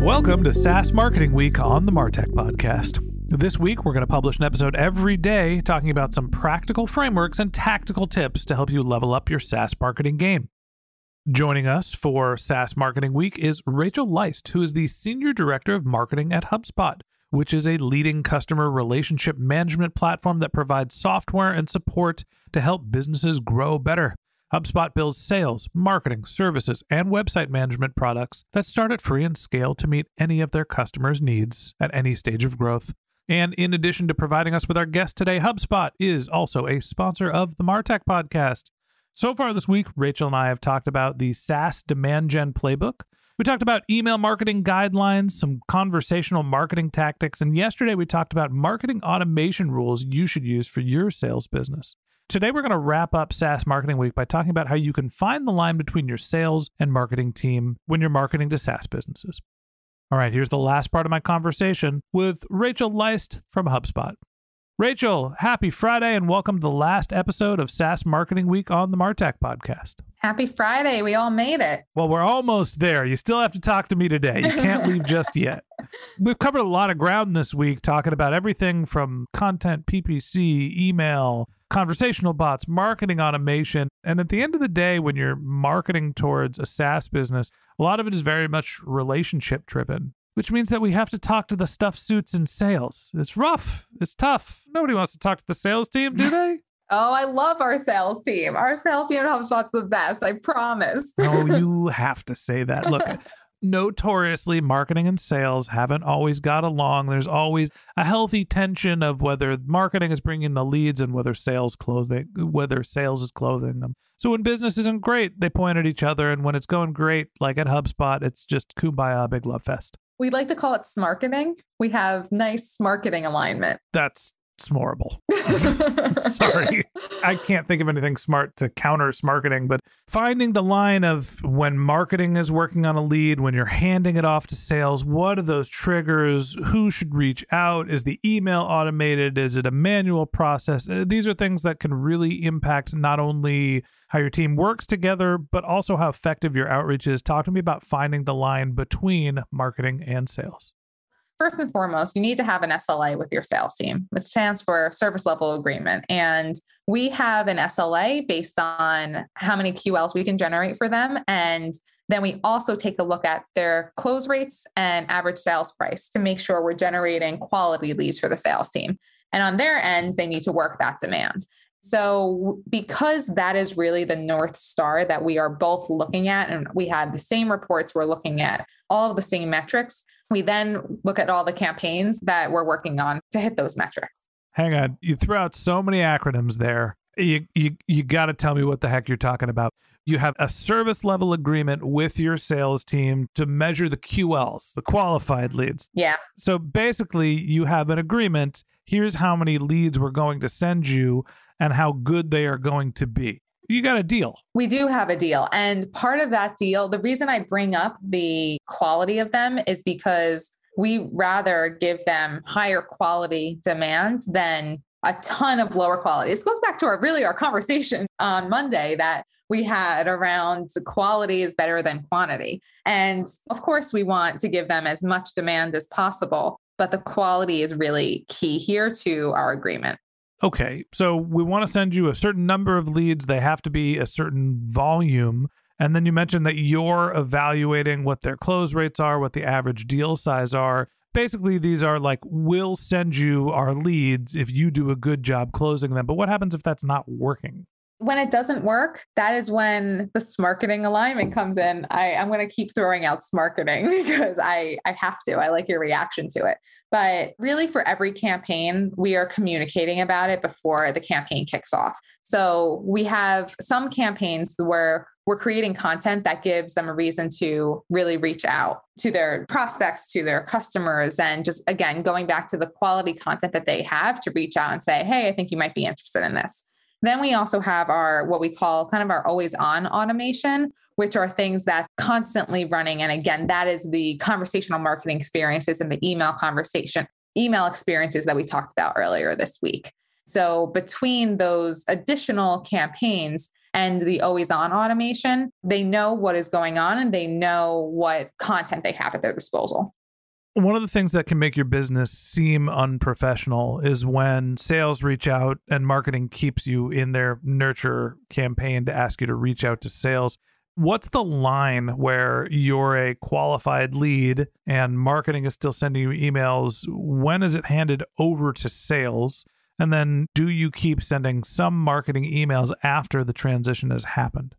Welcome to SaaS Marketing Week on the Martech Podcast. This week, we're going to publish an episode every day talking about some practical frameworks and tactical tips to help you level up your SaaS marketing game. Joining us for SaaS Marketing Week is Rachel Leist, who is the Senior Director of Marketing at HubSpot, which is a leading customer relationship management platform that provides software and support to help businesses grow better. HubSpot builds sales, marketing, services, and website management products that start at free and scale to meet any of their customers' needs at any stage of growth. And in addition to providing us with our guest today, HubSpot is also a sponsor of the Martech podcast. So far this week, Rachel and I have talked about the SaaS Demand Gen Playbook. We talked about email marketing guidelines, some conversational marketing tactics, and yesterday we talked about marketing automation rules you should use for your sales business. Today, we're going to wrap up SaaS Marketing Week by talking about how you can find the line between your sales and marketing team when you're marketing to SaaS businesses. All right, here's the last part of my conversation with Rachel Leist from HubSpot. Rachel, happy Friday and welcome to the last episode of SaaS Marketing Week on the Martech podcast. Happy Friday. We all made it. Well, we're almost there. You still have to talk to me today. You can't leave just yet. We've covered a lot of ground this week talking about everything from content, PPC, email, conversational bots, marketing automation. And at the end of the day, when you're marketing towards a SaaS business, a lot of it is very much relationship driven, which means that we have to talk to the stuff suits in sales. It's rough, it's tough. Nobody wants to talk to the sales team, do they? Oh, I love our sales team. Our sales team at HubSpot's the best. I promise. oh, you have to say that. Look, notoriously marketing and sales haven't always got along. There's always a healthy tension of whether marketing is bringing the leads and whether sales clothing whether sales is clothing them. So when business isn't great they point at each other and when it's going great like at hubspot it's just kumbaya big love fest. We like to call it smarketing. We have nice marketing alignment. That's smorable. Sorry. I can't think of anything smart to counter marketing, but finding the line of when marketing is working on a lead, when you're handing it off to sales, what are those triggers? Who should reach out? Is the email automated? Is it a manual process? Uh, these are things that can really impact not only how your team works together, but also how effective your outreach is. Talk to me about finding the line between marketing and sales first and foremost, you need to have an SLA with your sales team, which stands for service level agreement. And we have an SLA based on how many QLs we can generate for them. And then we also take a look at their close rates and average sales price to make sure we're generating quality leads for the sales team. And on their end, they need to work that demand. So, because that is really the North Star that we are both looking at, and we have the same reports, we're looking at all of the same metrics, we then look at all the campaigns that we're working on to hit those metrics. Hang on. You threw out so many acronyms there. You, you, you got to tell me what the heck you're talking about. You have a service level agreement with your sales team to measure the QLs, the qualified leads. Yeah. So basically, you have an agreement. Here's how many leads we're going to send you and how good they are going to be you got a deal. We do have a deal. And part of that deal, the reason I bring up the quality of them is because we rather give them higher quality demand than a ton of lower quality. This goes back to our really our conversation on Monday that we had around quality is better than quantity. And of course, we want to give them as much demand as possible, but the quality is really key here to our agreement. Okay, so we want to send you a certain number of leads. They have to be a certain volume. And then you mentioned that you're evaluating what their close rates are, what the average deal size are. Basically, these are like, we'll send you our leads if you do a good job closing them. But what happens if that's not working? When it doesn't work, that is when the smarketing alignment comes in. I, I'm going to keep throwing out smarketing because I, I have to. I like your reaction to it. But really, for every campaign, we are communicating about it before the campaign kicks off. So we have some campaigns where we're creating content that gives them a reason to really reach out to their prospects, to their customers, and just again, going back to the quality content that they have to reach out and say, hey, I think you might be interested in this. Then we also have our what we call kind of our always on automation, which are things that constantly running. And again, that is the conversational marketing experiences and the email conversation, email experiences that we talked about earlier this week. So between those additional campaigns and the always on automation, they know what is going on and they know what content they have at their disposal. One of the things that can make your business seem unprofessional is when sales reach out and marketing keeps you in their nurture campaign to ask you to reach out to sales. What's the line where you're a qualified lead and marketing is still sending you emails? When is it handed over to sales? And then do you keep sending some marketing emails after the transition has happened?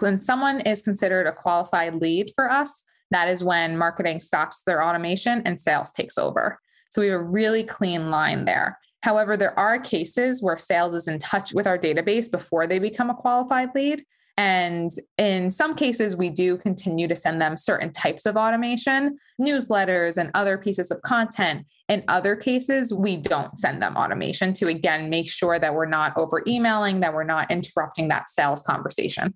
When someone is considered a qualified lead for us, that is when marketing stops their automation and sales takes over. So we have a really clean line there. However, there are cases where sales is in touch with our database before they become a qualified lead. And in some cases, we do continue to send them certain types of automation, newsletters, and other pieces of content. In other cases, we don't send them automation to again make sure that we're not over emailing, that we're not interrupting that sales conversation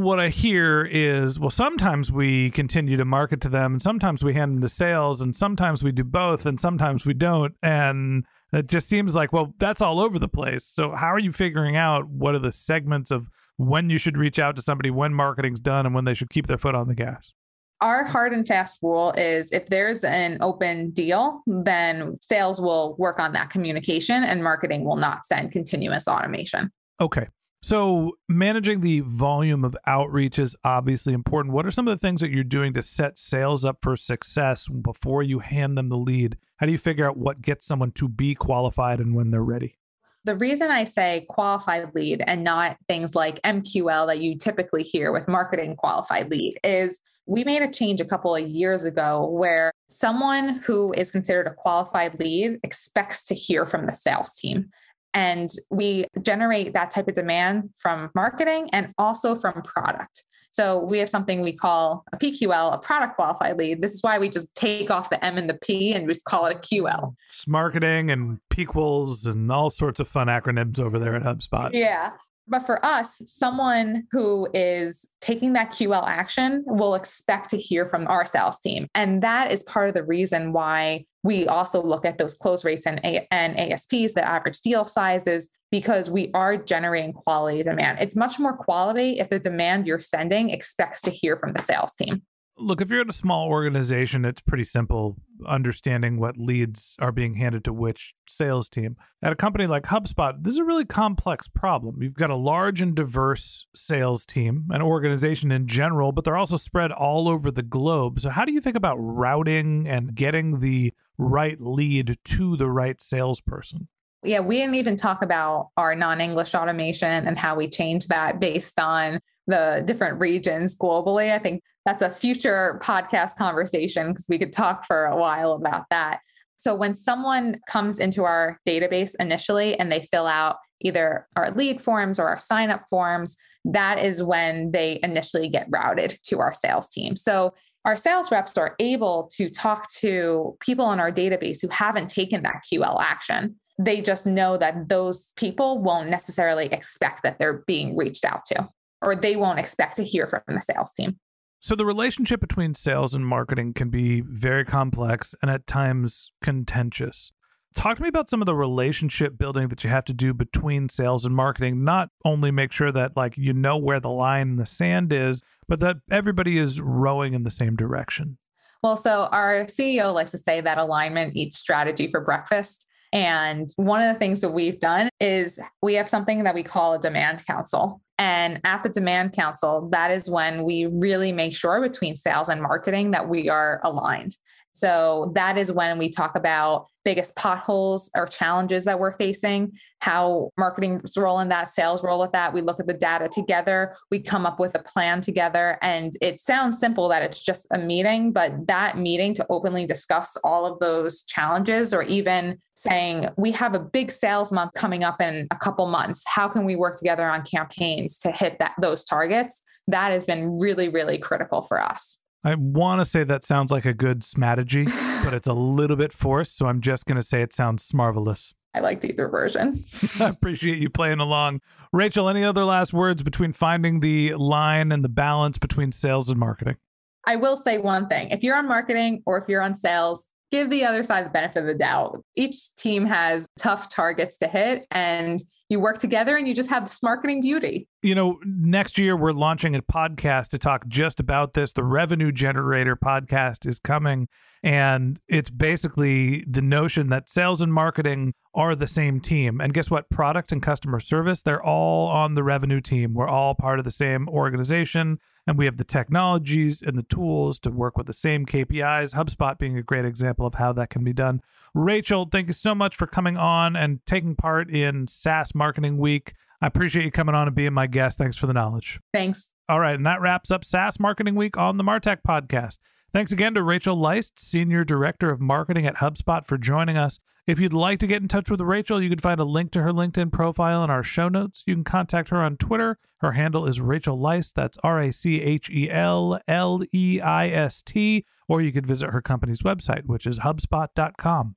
what I hear is, well, sometimes we continue to market to them, and sometimes we hand them to sales, and sometimes we do both, and sometimes we don't. And it just seems like, well, that's all over the place. So, how are you figuring out what are the segments of when you should reach out to somebody, when marketing's done, and when they should keep their foot on the gas? Our hard and fast rule is if there's an open deal, then sales will work on that communication and marketing will not send continuous automation. Okay. So, managing the volume of outreach is obviously important. What are some of the things that you're doing to set sales up for success before you hand them the lead? How do you figure out what gets someone to be qualified and when they're ready? The reason I say qualified lead and not things like MQL that you typically hear with marketing qualified lead is we made a change a couple of years ago where someone who is considered a qualified lead expects to hear from the sales team. And we generate that type of demand from smarketing and also from product. So we have something we call a PQL, a product qualified lead. This is why we just take off the M and the P and just call it a QL. It's marketing and PQLs and all sorts of fun acronyms over there at HubSpot. Yeah. But for us, someone who is taking that QL action will expect to hear from our sales team. And that is part of the reason why we also look at those close rates and, A- and ASPs, the average deal sizes, because we are generating quality demand. It's much more quality if the demand you're sending expects to hear from the sales team. Look, if you're in a small organization, it's pretty simple understanding what leads are being handed to which sales team. At a company like HubSpot, this is a really complex problem. You've got a large and diverse sales team, an organization in general, but they're also spread all over the globe. So, how do you think about routing and getting the right lead to the right salesperson? Yeah, we didn't even talk about our non English automation and how we change that based on the different regions globally. I think that's a future podcast conversation because we could talk for a while about that. So when someone comes into our database initially and they fill out either our lead forms or our sign up forms, that is when they initially get routed to our sales team. So our sales reps are able to talk to people in our database who haven't taken that QL action. They just know that those people won't necessarily expect that they're being reached out to or they won't expect to hear from the sales team. So the relationship between sales and marketing can be very complex and at times contentious. Talk to me about some of the relationship building that you have to do between sales and marketing. Not only make sure that like you know where the line in the sand is, but that everybody is rowing in the same direction. Well, so our CEO likes to say that alignment eats strategy for breakfast. And one of the things that we've done is we have something that we call a demand council. And at the demand council, that is when we really make sure between sales and marketing that we are aligned. So that is when we talk about biggest potholes or challenges that we're facing, how marketing's role in that, sales role with that. We look at the data together, we come up with a plan together. And it sounds simple that it's just a meeting, but that meeting to openly discuss all of those challenges or even saying, we have a big sales month coming up in a couple months. How can we work together on campaigns to hit that those targets? That has been really, really critical for us. I want to say that sounds like a good strategy, but it's a little bit forced. So I'm just going to say it sounds marvelous. I like either version. I appreciate you playing along. Rachel, any other last words between finding the line and the balance between sales and marketing? I will say one thing if you're on marketing or if you're on sales, give the other side the benefit of the doubt. Each team has tough targets to hit, and you work together and you just have this smarketing beauty. You know, next year we're launching a podcast to talk just about this. The Revenue Generator podcast is coming, and it's basically the notion that sales and marketing are the same team. And guess what? Product and customer service, they're all on the revenue team. We're all part of the same organization, and we have the technologies and the tools to work with the same KPIs. HubSpot being a great example of how that can be done. Rachel, thank you so much for coming on and taking part in SaaS Marketing Week. I appreciate you coming on and being my guest. Thanks for the knowledge. Thanks. All right. And that wraps up SaaS Marketing Week on the Martech podcast. Thanks again to Rachel Leist, Senior Director of Marketing at HubSpot, for joining us. If you'd like to get in touch with Rachel, you can find a link to her LinkedIn profile in our show notes. You can contact her on Twitter. Her handle is Rachel Leist. That's R A C H E L L E I S T. Or you could visit her company's website, which is HubSpot.com.